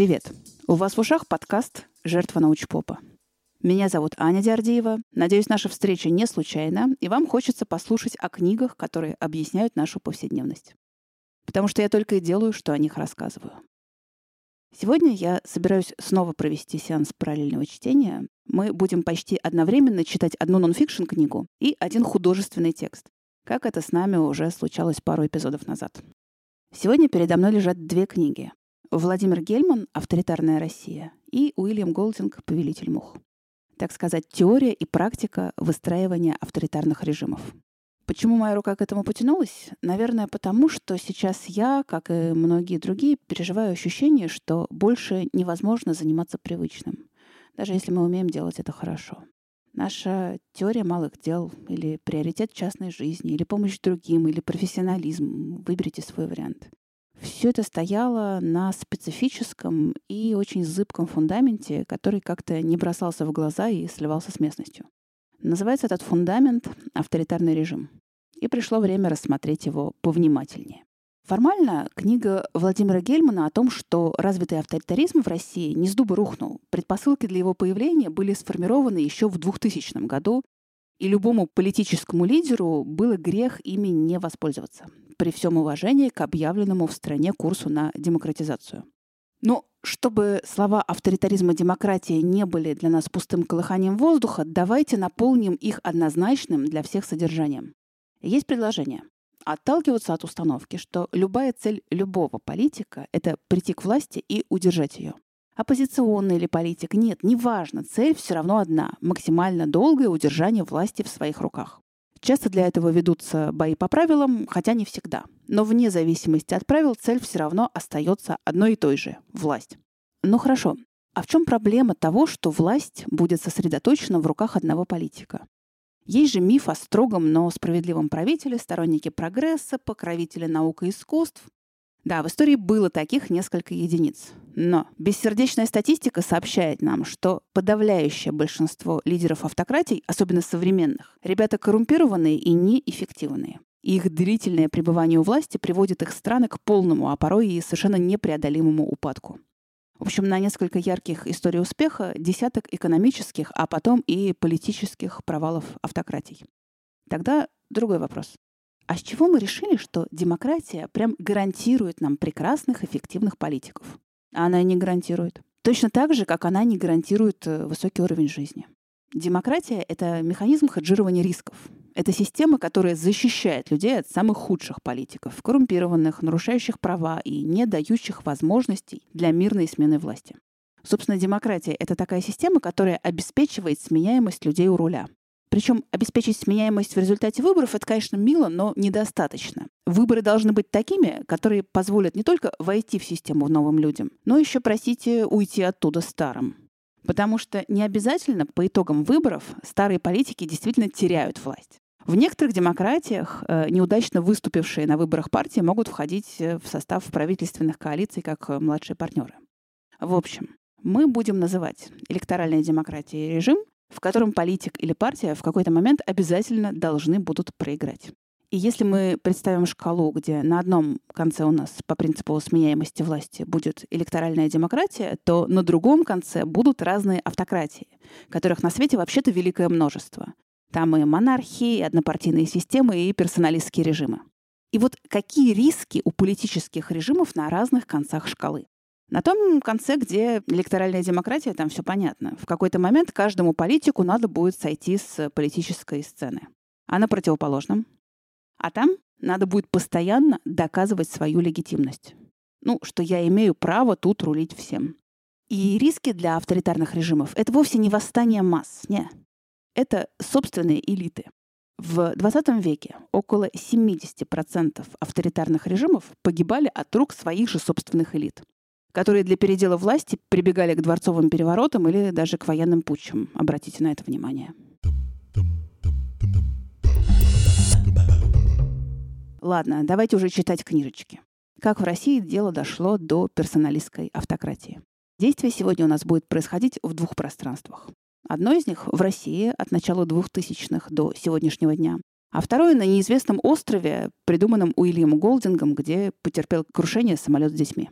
Привет! У вас в ушах подкаст «Жертва научпопа». Меня зовут Аня Диардеева. Надеюсь, наша встреча не случайна, и вам хочется послушать о книгах, которые объясняют нашу повседневность. Потому что я только и делаю, что о них рассказываю. Сегодня я собираюсь снова провести сеанс параллельного чтения. Мы будем почти одновременно читать одну нонфикшн книгу и один художественный текст, как это с нами уже случалось пару эпизодов назад. Сегодня передо мной лежат две книги. Владимир Гельман «Авторитарная Россия» и Уильям Голдинг «Повелитель мух». Так сказать, теория и практика выстраивания авторитарных режимов. Почему моя рука к этому потянулась? Наверное, потому что сейчас я, как и многие другие, переживаю ощущение, что больше невозможно заниматься привычным, даже если мы умеем делать это хорошо. Наша теория малых дел или приоритет частной жизни, или помощь другим, или профессионализм. Выберите свой вариант. Все это стояло на специфическом и очень зыбком фундаменте, который как-то не бросался в глаза и сливался с местностью. Называется этот фундамент «Авторитарный режим». И пришло время рассмотреть его повнимательнее. Формально книга Владимира Гельмана о том, что развитый авторитаризм в России не с дуба рухнул. Предпосылки для его появления были сформированы еще в 2000 году, и любому политическому лидеру было грех ими не воспользоваться при всем уважении к объявленному в стране курсу на демократизацию. Но чтобы слова авторитаризма и демократии не были для нас пустым колыханием воздуха, давайте наполним их однозначным для всех содержанием. Есть предложение отталкиваться от установки, что любая цель любого политика — это прийти к власти и удержать ее. Оппозиционный или политик — нет, неважно, цель все равно одна — максимально долгое удержание власти в своих руках. Часто для этого ведутся бои по правилам, хотя не всегда. Но вне зависимости от правил цель все равно остается одной и той же – власть. Ну хорошо, а в чем проблема того, что власть будет сосредоточена в руках одного политика? Есть же миф о строгом, но справедливом правителе, стороннике прогресса, покровителе наук и искусств. Да, в истории было таких несколько единиц. Но бессердечная статистика сообщает нам, что подавляющее большинство лидеров автократий, особенно современных, ребята коррумпированные и неэффективные. их длительное пребывание у власти приводит их страны к полному, а порой и совершенно непреодолимому упадку. В общем, на несколько ярких историй успеха десяток экономических, а потом и политических провалов автократий. Тогда другой вопрос. А с чего мы решили, что демократия прям гарантирует нам прекрасных, эффективных политиков? А она не гарантирует. Точно так же, как она не гарантирует э, высокий уровень жизни. Демократия — это механизм хеджирования рисков. Это система, которая защищает людей от самых худших политиков, коррумпированных, нарушающих права и не дающих возможностей для мирной смены власти. Собственно, демократия — это такая система, которая обеспечивает сменяемость людей у руля. Причем обеспечить сменяемость в результате выборов — это, конечно, мило, но недостаточно. Выборы должны быть такими, которые позволят не только войти в систему новым людям, но еще, простите, уйти оттуда старым. Потому что не обязательно по итогам выборов старые политики действительно теряют власть. В некоторых демократиях э, неудачно выступившие на выборах партии могут входить э, в состав правительственных коалиций как э, младшие партнеры. В общем, мы будем называть электоральной демократией режим, в котором политик или партия в какой-то момент обязательно должны будут проиграть. И если мы представим шкалу, где на одном конце у нас по принципу сменяемости власти будет электоральная демократия, то на другом конце будут разные автократии, которых на свете вообще-то великое множество. Там и монархии, и однопартийные системы, и персоналистские режимы. И вот какие риски у политических режимов на разных концах шкалы? На том конце, где электоральная демократия, там все понятно. В какой-то момент каждому политику надо будет сойти с политической сцены. А на противоположном? А там надо будет постоянно доказывать свою легитимность. Ну, что я имею право тут рулить всем. И риски для авторитарных режимов — это вовсе не восстание масс, не. Это собственные элиты. В 20 веке около 70% авторитарных режимов погибали от рук своих же собственных элит которые для передела власти прибегали к дворцовым переворотам или даже к военным путчам. Обратите на это внимание. Ладно, давайте уже читать книжечки. Как в России дело дошло до персоналистской автократии. Действие сегодня у нас будет происходить в двух пространствах. Одно из них в России от начала 2000-х до сегодняшнего дня, а второе на неизвестном острове, придуманном Уильямом Голдингом, где потерпел крушение самолет с детьми.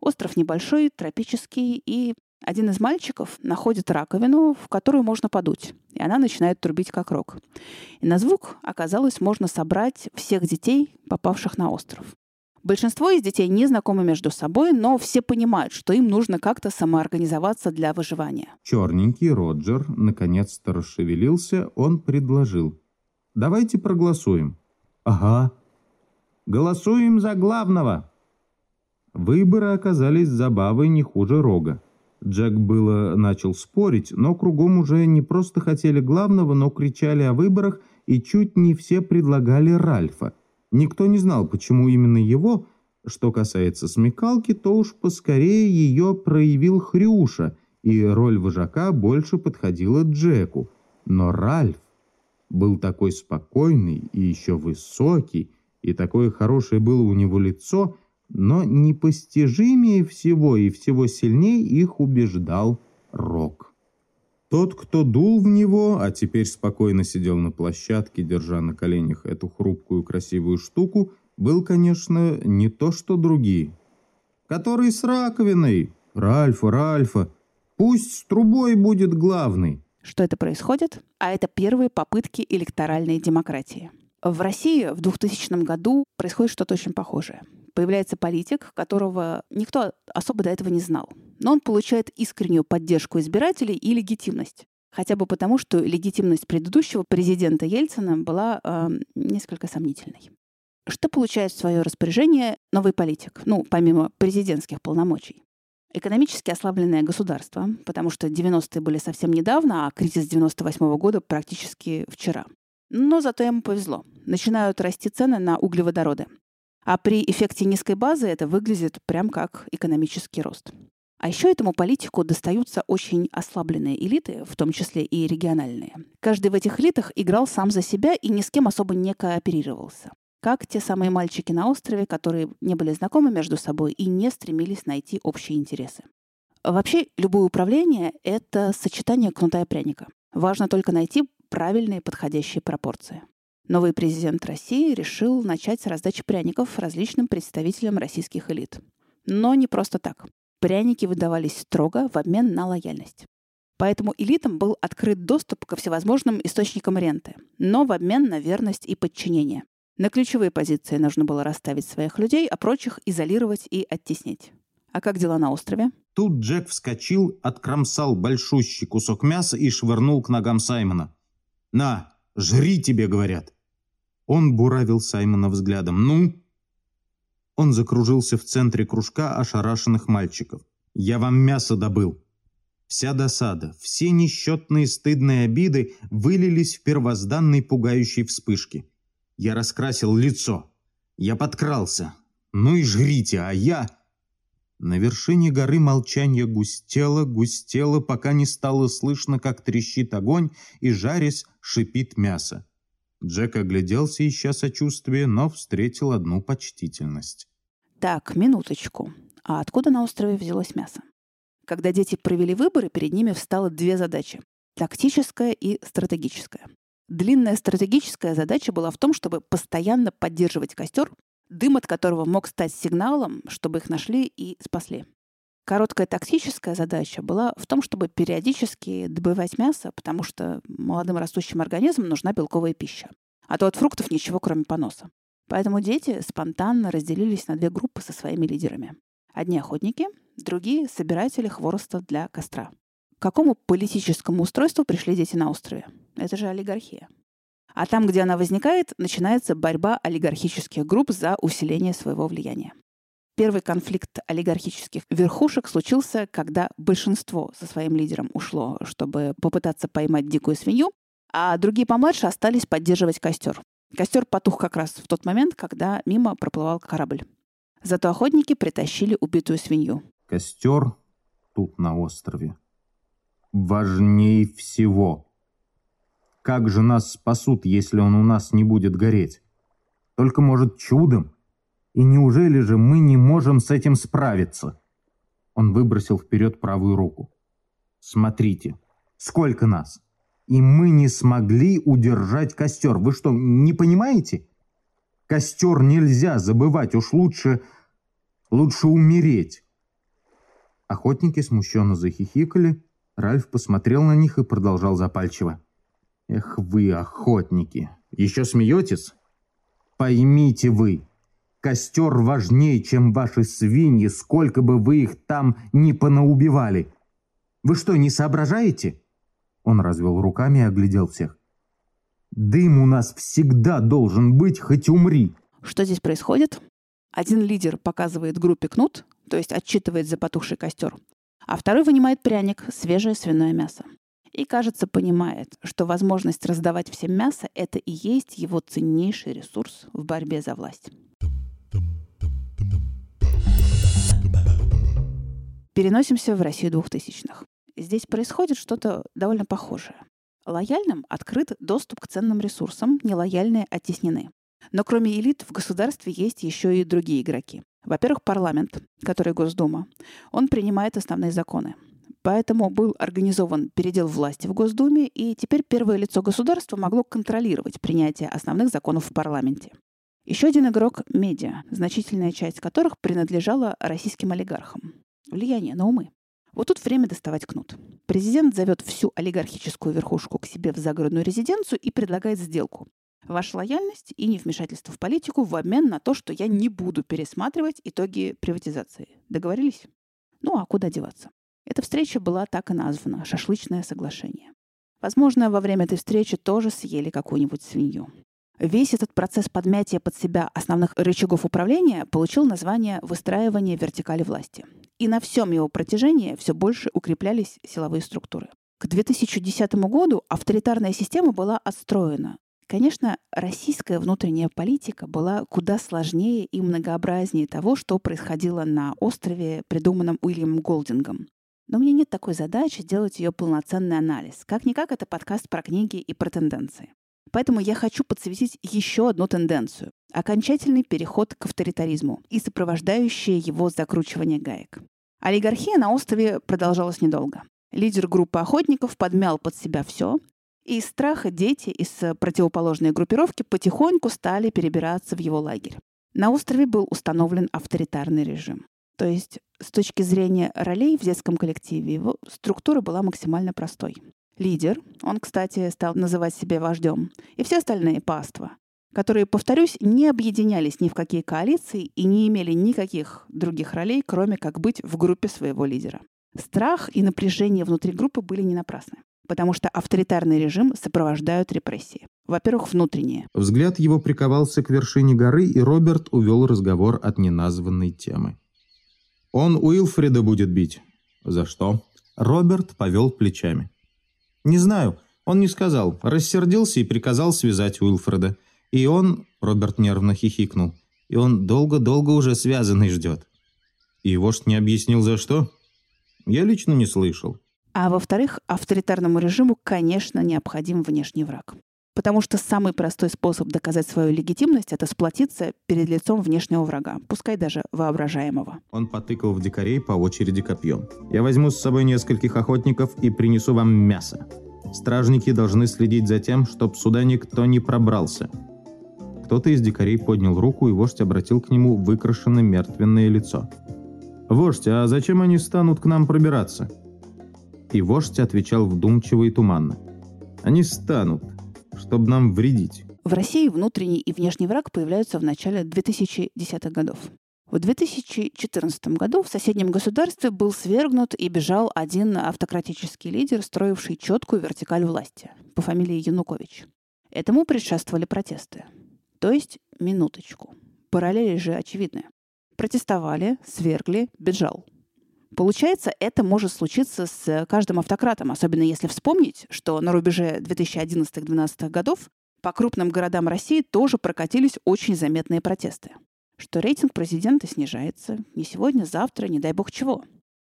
Остров небольшой, тропический, и один из мальчиков находит раковину, в которую можно подуть, и она начинает трубить как рог. И на звук, оказалось, можно собрать всех детей, попавших на остров. Большинство из детей не знакомы между собой, но все понимают, что им нужно как-то самоорганизоваться для выживания. Черненький Роджер наконец-то расшевелился, он предложил. «Давайте проголосуем». «Ага». «Голосуем за главного». Выборы оказались забавой не хуже рога. Джек было начал спорить, но кругом уже не просто хотели главного, но кричали о выборах, и чуть не все предлагали Ральфа. Никто не знал, почему именно его. Что касается смекалки, то уж поскорее ее проявил Хрюша, и роль вожака больше подходила Джеку. Но Ральф был такой спокойный и еще высокий, и такое хорошее было у него лицо – но непостижимее всего и всего сильнее их убеждал Рок. Тот, кто дул в него, а теперь спокойно сидел на площадке, держа на коленях эту хрупкую красивую штуку, был, конечно, не то что другие. «Который с раковиной! Ральфа, Ральфа! Пусть с трубой будет главный!» Что это происходит? А это первые попытки электоральной демократии. В России в 2000 году происходит что-то очень похожее появляется политик, которого никто особо до этого не знал. Но он получает искреннюю поддержку избирателей и легитимность. Хотя бы потому, что легитимность предыдущего президента Ельцина была э, несколько сомнительной. Что получает в свое распоряжение новый политик? Ну, помимо президентских полномочий. Экономически ослабленное государство, потому что 90-е были совсем недавно, а кризис 98 -го года практически вчера. Но зато ему повезло. Начинают расти цены на углеводороды. А при эффекте низкой базы это выглядит прям как экономический рост. А еще этому политику достаются очень ослабленные элиты, в том числе и региональные. Каждый в этих элитах играл сам за себя и ни с кем особо не кооперировался. Как те самые мальчики на острове, которые не были знакомы между собой и не стремились найти общие интересы. Вообще, любое управление — это сочетание кнута и пряника. Важно только найти правильные подходящие пропорции. Новый президент России решил начать с раздачи пряников различным представителям российских элит. Но не просто так. Пряники выдавались строго в обмен на лояльность. Поэтому элитам был открыт доступ ко всевозможным источникам ренты, но в обмен на верность и подчинение. На ключевые позиции нужно было расставить своих людей, а прочих изолировать и оттеснить. А как дела на острове? Тут Джек вскочил, откромсал большущий кусок мяса и швырнул к ногам Саймона. «На, жри тебе, говорят!» Он буравил Саймона взглядом. «Ну?» Он закружился в центре кружка ошарашенных мальчиков. «Я вам мясо добыл!» Вся досада, все несчетные стыдные обиды вылились в первозданной пугающей вспышке. Я раскрасил лицо. Я подкрался. Ну и жрите, а я... На вершине горы молчание густело, густело, пока не стало слышно, как трещит огонь и, жарясь, шипит мясо. Джек огляделся, ища сочувствие, но встретил одну почтительность. Так, минуточку. А откуда на острове взялось мясо? Когда дети провели выборы, перед ними встало две задачи — тактическая и стратегическая. Длинная стратегическая задача была в том, чтобы постоянно поддерживать костер, дым от которого мог стать сигналом, чтобы их нашли и спасли. Короткая тактическая задача была в том, чтобы периодически добывать мясо, потому что молодым растущим организмам нужна белковая пища. А то от фруктов ничего, кроме поноса. Поэтому дети спонтанно разделились на две группы со своими лидерами. Одни охотники, другие — собиратели хвороста для костра. К какому политическому устройству пришли дети на острове? Это же олигархия. А там, где она возникает, начинается борьба олигархических групп за усиление своего влияния. Первый конфликт олигархических верхушек случился, когда большинство со своим лидером ушло, чтобы попытаться поймать дикую свинью, а другие помладше остались поддерживать костер. Костер потух как раз в тот момент, когда мимо проплывал корабль. Зато охотники притащили убитую свинью. Костер тут на острове важнее всего. Как же нас спасут, если он у нас не будет гореть? Только, может, чудом? И неужели же мы не можем с этим справиться? Он выбросил вперед правую руку. Смотрите, сколько нас? И мы не смогли удержать костер. Вы что, не понимаете? Костер нельзя забывать, уж лучше, лучше умереть. Охотники смущенно захихикали. Ральф посмотрел на них и продолжал запальчиво. «Эх вы, охотники! Еще смеетесь? Поймите вы, костер важнее, чем ваши свиньи, сколько бы вы их там ни понаубивали. Вы что, не соображаете?» Он развел руками и оглядел всех. «Дым у нас всегда должен быть, хоть умри!» Что здесь происходит? Один лидер показывает группе кнут, то есть отчитывает за потухший костер, а второй вынимает пряник, свежее свиное мясо. И, кажется, понимает, что возможность раздавать всем мясо – это и есть его ценнейший ресурс в борьбе за власть. Переносимся в Россию двухтысячных. Здесь происходит что-то довольно похожее. Лояльным открыт доступ к ценным ресурсам, нелояльные оттеснены. Но кроме элит в государстве есть еще и другие игроки. Во-первых, парламент, который Госдума. Он принимает основные законы. Поэтому был организован передел власти в Госдуме, и теперь первое лицо государства могло контролировать принятие основных законов в парламенте. Еще один игрок – медиа, значительная часть которых принадлежала российским олигархам. Влияние на умы. Вот тут время доставать кнут. Президент зовет всю олигархическую верхушку к себе в загородную резиденцию и предлагает сделку. Ваша лояльность и невмешательство в политику в обмен на то, что я не буду пересматривать итоги приватизации. Договорились? Ну а куда деваться? Эта встреча была так и названа – «Шашлычное соглашение». Возможно, во время этой встречи тоже съели какую-нибудь свинью. Весь этот процесс подмятия под себя основных рычагов управления получил название «выстраивание вертикали власти». И на всем его протяжении все больше укреплялись силовые структуры. К 2010 году авторитарная система была отстроена, Конечно, российская внутренняя политика была куда сложнее и многообразнее того, что происходило на острове, придуманном Уильямом Голдингом. Но у меня нет такой задачи сделать ее полноценный анализ. Как-никак это подкаст про книги и про тенденции. Поэтому я хочу подсветить еще одну тенденцию – окончательный переход к авторитаризму и сопровождающее его закручивание гаек. Олигархия на острове продолжалась недолго. Лидер группы охотников подмял под себя все, и из страха дети из противоположной группировки потихоньку стали перебираться в его лагерь. На острове был установлен авторитарный режим. То есть с точки зрения ролей в детском коллективе его структура была максимально простой. Лидер, он, кстати, стал называть себя вождем, и все остальные паства, которые, повторюсь, не объединялись ни в какие коалиции и не имели никаких других ролей, кроме как быть в группе своего лидера. Страх и напряжение внутри группы были не напрасны потому что авторитарный режим сопровождают репрессии. Во-первых, внутренние. Взгляд его приковался к вершине горы, и Роберт увел разговор от неназванной темы. «Он Уилфрида будет бить». «За что?» Роберт повел плечами. «Не знаю. Он не сказал. Рассердился и приказал связать Уилфреда. И он...» Роберт нервно хихикнул. «И он долго-долго уже связанный ждет». «И вождь не объяснил, за что?» «Я лично не слышал». А во-вторых, авторитарному режиму, конечно, необходим внешний враг. Потому что самый простой способ доказать свою легитимность — это сплотиться перед лицом внешнего врага, пускай даже воображаемого. Он потыкал в дикарей по очереди копьем. «Я возьму с собой нескольких охотников и принесу вам мясо. Стражники должны следить за тем, чтоб сюда никто не пробрался». Кто-то из дикарей поднял руку, и вождь обратил к нему выкрашенное мертвенное лицо. «Вождь, а зачем они станут к нам пробираться?» И вождь отвечал вдумчиво и туманно. «Они станут, чтобы нам вредить». В России внутренний и внешний враг появляются в начале 2010-х годов. В 2014 году в соседнем государстве был свергнут и бежал один автократический лидер, строивший четкую вертикаль власти по фамилии Янукович. Этому предшествовали протесты. То есть, минуточку. Параллели же очевидны. Протестовали, свергли, бежал. Получается, это может случиться с каждым автократом, особенно если вспомнить, что на рубеже 2011-2012 годов по крупным городам России тоже прокатились очень заметные протесты. Что рейтинг президента снижается не сегодня, завтра, не дай бог чего.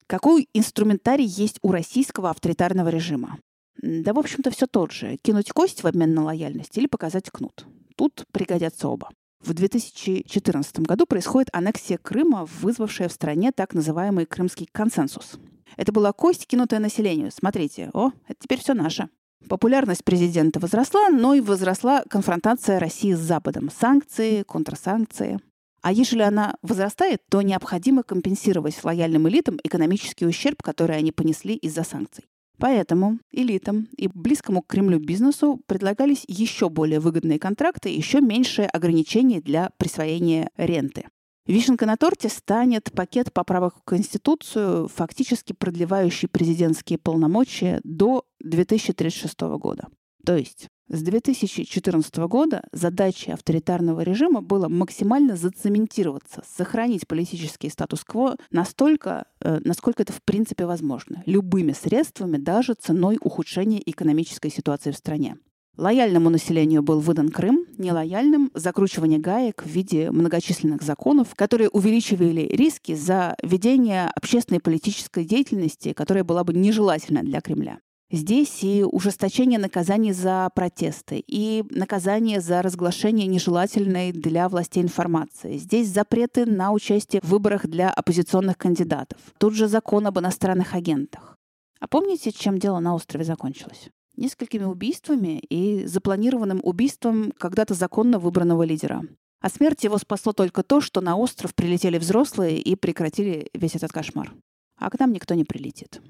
Какой инструментарий есть у российского авторитарного режима? Да, в общем-то, все тот же. Кинуть кость в обмен на лояльность или показать кнут. Тут пригодятся оба. В 2014 году происходит аннексия Крыма, вызвавшая в стране так называемый Крымский консенсус. Это была кость, кинутая населению. Смотрите, о, это теперь все наше. Популярность президента возросла, но и возросла конфронтация России с Западом. Санкции, контрсанкции. А если она возрастает, то необходимо компенсировать лояльным элитам экономический ущерб, который они понесли из-за санкций. Поэтому элитам и близкому к Кремлю бизнесу предлагались еще более выгодные контракты и еще меньшие ограничения для присвоения ренты. Вишенка на торте станет пакет поправок в Конституцию, фактически продлевающий президентские полномочия до 2036 года. То есть с 2014 года задачей авторитарного режима было максимально зацементироваться, сохранить политический статус-кво настолько, э, насколько это в принципе возможно, любыми средствами, даже ценой ухудшения экономической ситуации в стране. Лояльному населению был выдан Крым, нелояльным — закручивание гаек в виде многочисленных законов, которые увеличивали риски за ведение общественной политической деятельности, которая была бы нежелательна для Кремля. Здесь и ужесточение наказаний за протесты, и наказание за разглашение нежелательной для властей информации. Здесь запреты на участие в выборах для оппозиционных кандидатов. Тут же закон об иностранных агентах. А помните, чем дело на острове закончилось? Несколькими убийствами и запланированным убийством когда-то законно выбранного лидера. А смерть его спасло только то, что на остров прилетели взрослые и прекратили весь этот кошмар. А к нам никто не прилетит.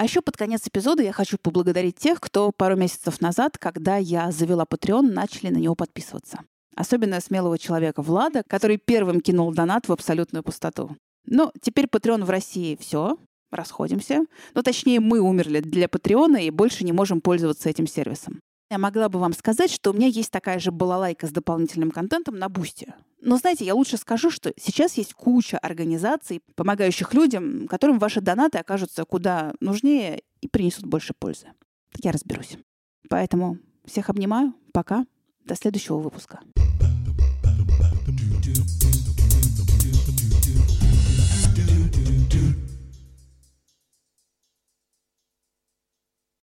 А еще под конец эпизода я хочу поблагодарить тех, кто пару месяцев назад, когда я завела Patreon, начали на него подписываться. Особенно смелого человека Влада, который первым кинул донат в абсолютную пустоту. Но теперь Patreon в России все, расходимся. Ну, точнее, мы умерли для Патреона и больше не можем пользоваться этим сервисом. Я могла бы вам сказать, что у меня есть такая же балалайка с дополнительным контентом на Бусте. Но знаете, я лучше скажу, что сейчас есть куча организаций, помогающих людям, которым ваши донаты окажутся куда нужнее и принесут больше пользы. Я разберусь. Поэтому всех обнимаю. Пока. До следующего выпуска.